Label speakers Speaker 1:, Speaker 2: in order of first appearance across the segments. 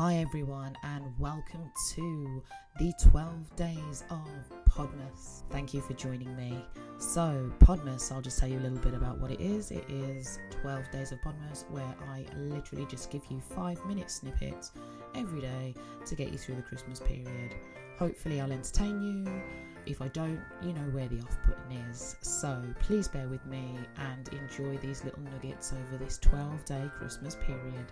Speaker 1: Hi, everyone, and welcome to the 12 days of Podmas. Thank you for joining me. So, Podmas, I'll just tell you a little bit about what it is. It is 12 days of Podmas where I literally just give you five minute snippets every day to get you through the Christmas period. Hopefully, I'll entertain you. If I don't, you know where the off button is. So, please bear with me and enjoy these little nuggets over this 12 day Christmas period.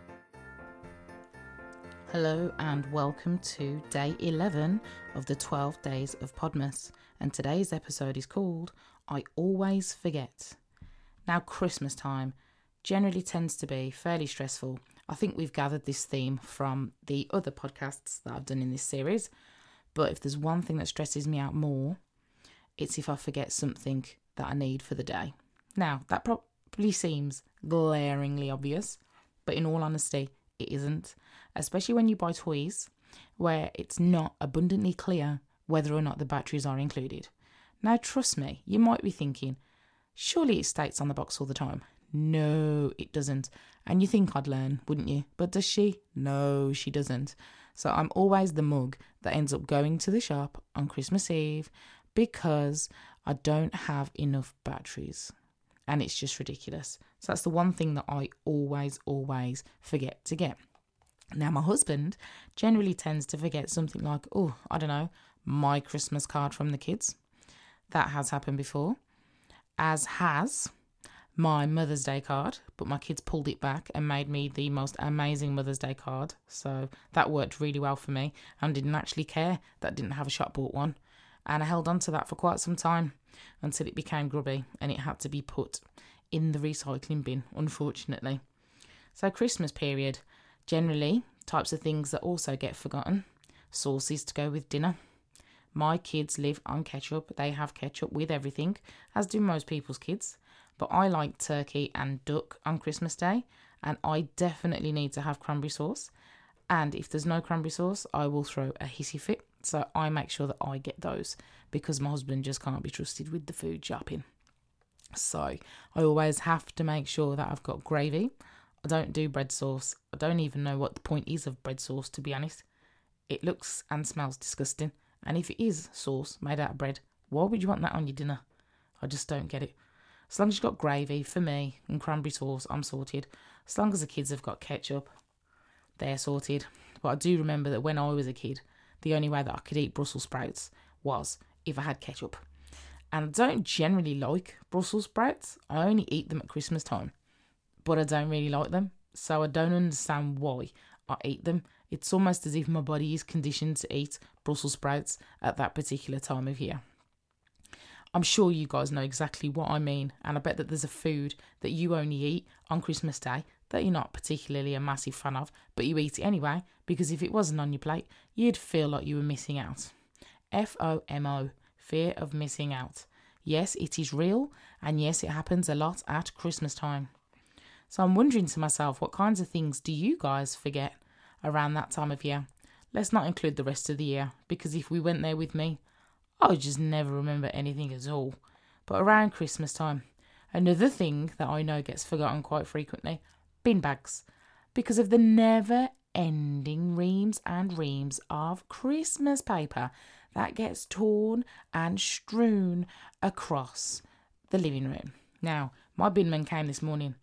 Speaker 1: Hello and welcome to day 11 of the 12 days of Podmas. And today's episode is called I Always Forget. Now, Christmas time generally tends to be fairly stressful. I think we've gathered this theme from the other podcasts that I've done in this series. But if there's one thing that stresses me out more, it's if I forget something that I need for the day. Now, that probably seems glaringly obvious, but in all honesty, it isn't, especially when you buy toys where it's not abundantly clear whether or not the batteries are included. Now, trust me, you might be thinking, surely it states on the box all the time. No, it doesn't. And you think I'd learn, wouldn't you? But does she? No, she doesn't. So I'm always the mug that ends up going to the shop on Christmas Eve because I don't have enough batteries. And it's just ridiculous. So that's the one thing that I always, always forget to get. Now, my husband generally tends to forget something like, oh, I don't know, my Christmas card from the kids. That has happened before, as has my Mother's Day card, but my kids pulled it back and made me the most amazing Mother's Day card. So that worked really well for me and didn't actually care that I didn't have a shop bought one. And I held on to that for quite some time until it became grubby and it had to be put in the recycling bin, unfortunately. So, Christmas period, generally, types of things that also get forgotten sauces to go with dinner. My kids live on ketchup, they have ketchup with everything, as do most people's kids. But I like turkey and duck on Christmas Day, and I definitely need to have cranberry sauce. And if there's no cranberry sauce, I will throw a hissy fit. So I make sure that I get those because my husband just can't be trusted with the food shopping. So I always have to make sure that I've got gravy. I don't do bread sauce. I don't even know what the point is of bread sauce, to be honest. It looks and smells disgusting. And if it is sauce made out of bread, why would you want that on your dinner? I just don't get it. As long as you've got gravy for me and cranberry sauce, I'm sorted. As long as the kids have got ketchup, they're sorted. But I do remember that when I was a kid, the only way that I could eat Brussels sprouts was if I had ketchup. And I don't generally like Brussels sprouts. I only eat them at Christmas time. But I don't really like them. So I don't understand why I eat them. It's almost as if my body is conditioned to eat Brussels sprouts at that particular time of year. I'm sure you guys know exactly what I mean, and I bet that there's a food that you only eat on Christmas Day that you're not particularly a massive fan of, but you eat it anyway because if it wasn't on your plate, you'd feel like you were missing out. FOMO, fear of missing out. Yes, it is real, and yes, it happens a lot at Christmas time. So I'm wondering to myself, what kinds of things do you guys forget around that time of year? Let's not include the rest of the year, because if we went there with me, I would just never remember anything at all. But around Christmas time, another thing that I know gets forgotten quite frequently bin bags because of the never ending reams and reams of Christmas paper that gets torn and strewn across the living room. Now, my binman came this morning.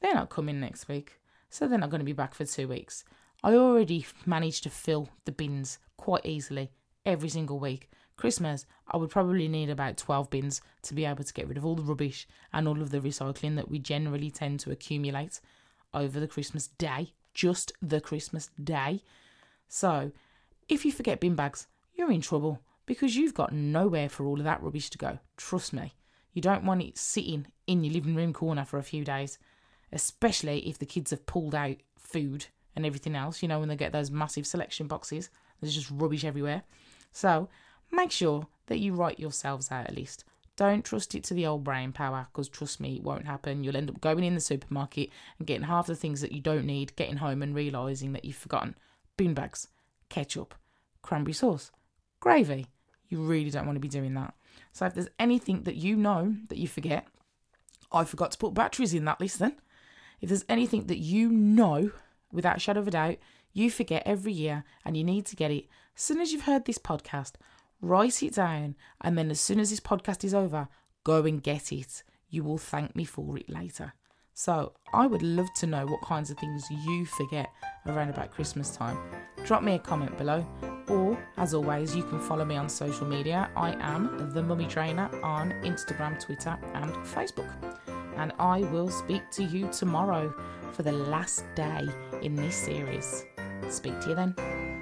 Speaker 1: They're not coming next week, so they're not going to be back for two weeks. I already managed to fill the bins quite easily every single week Christmas, I would probably need about 12 bins to be able to get rid of all the rubbish and all of the recycling that we generally tend to accumulate over the Christmas day, just the Christmas day. So, if you forget bin bags, you're in trouble because you've got nowhere for all of that rubbish to go. Trust me. You don't want it sitting in your living room corner for a few days, especially if the kids have pulled out food and everything else. You know, when they get those massive selection boxes, there's just rubbish everywhere. So, make sure that you write yourselves out at least. Don't trust it to the old brain power because trust me, it won't happen. You'll end up going in the supermarket and getting half the things that you don't need, getting home and realising that you've forgotten bean bags, ketchup, cranberry sauce, gravy. You really don't want to be doing that. So if there's anything that you know that you forget, I forgot to put batteries in that list then. If there's anything that you know without shadow of a doubt you forget every year and you need to get it. As soon as you've heard this podcast, write it down, and then as soon as this podcast is over, go and get it. You will thank me for it later. So, I would love to know what kinds of things you forget around about Christmas time. Drop me a comment below, or as always, you can follow me on social media. I am the Mummy Trainer on Instagram, Twitter, and Facebook. And I will speak to you tomorrow for the last day in this series. Speak to you then.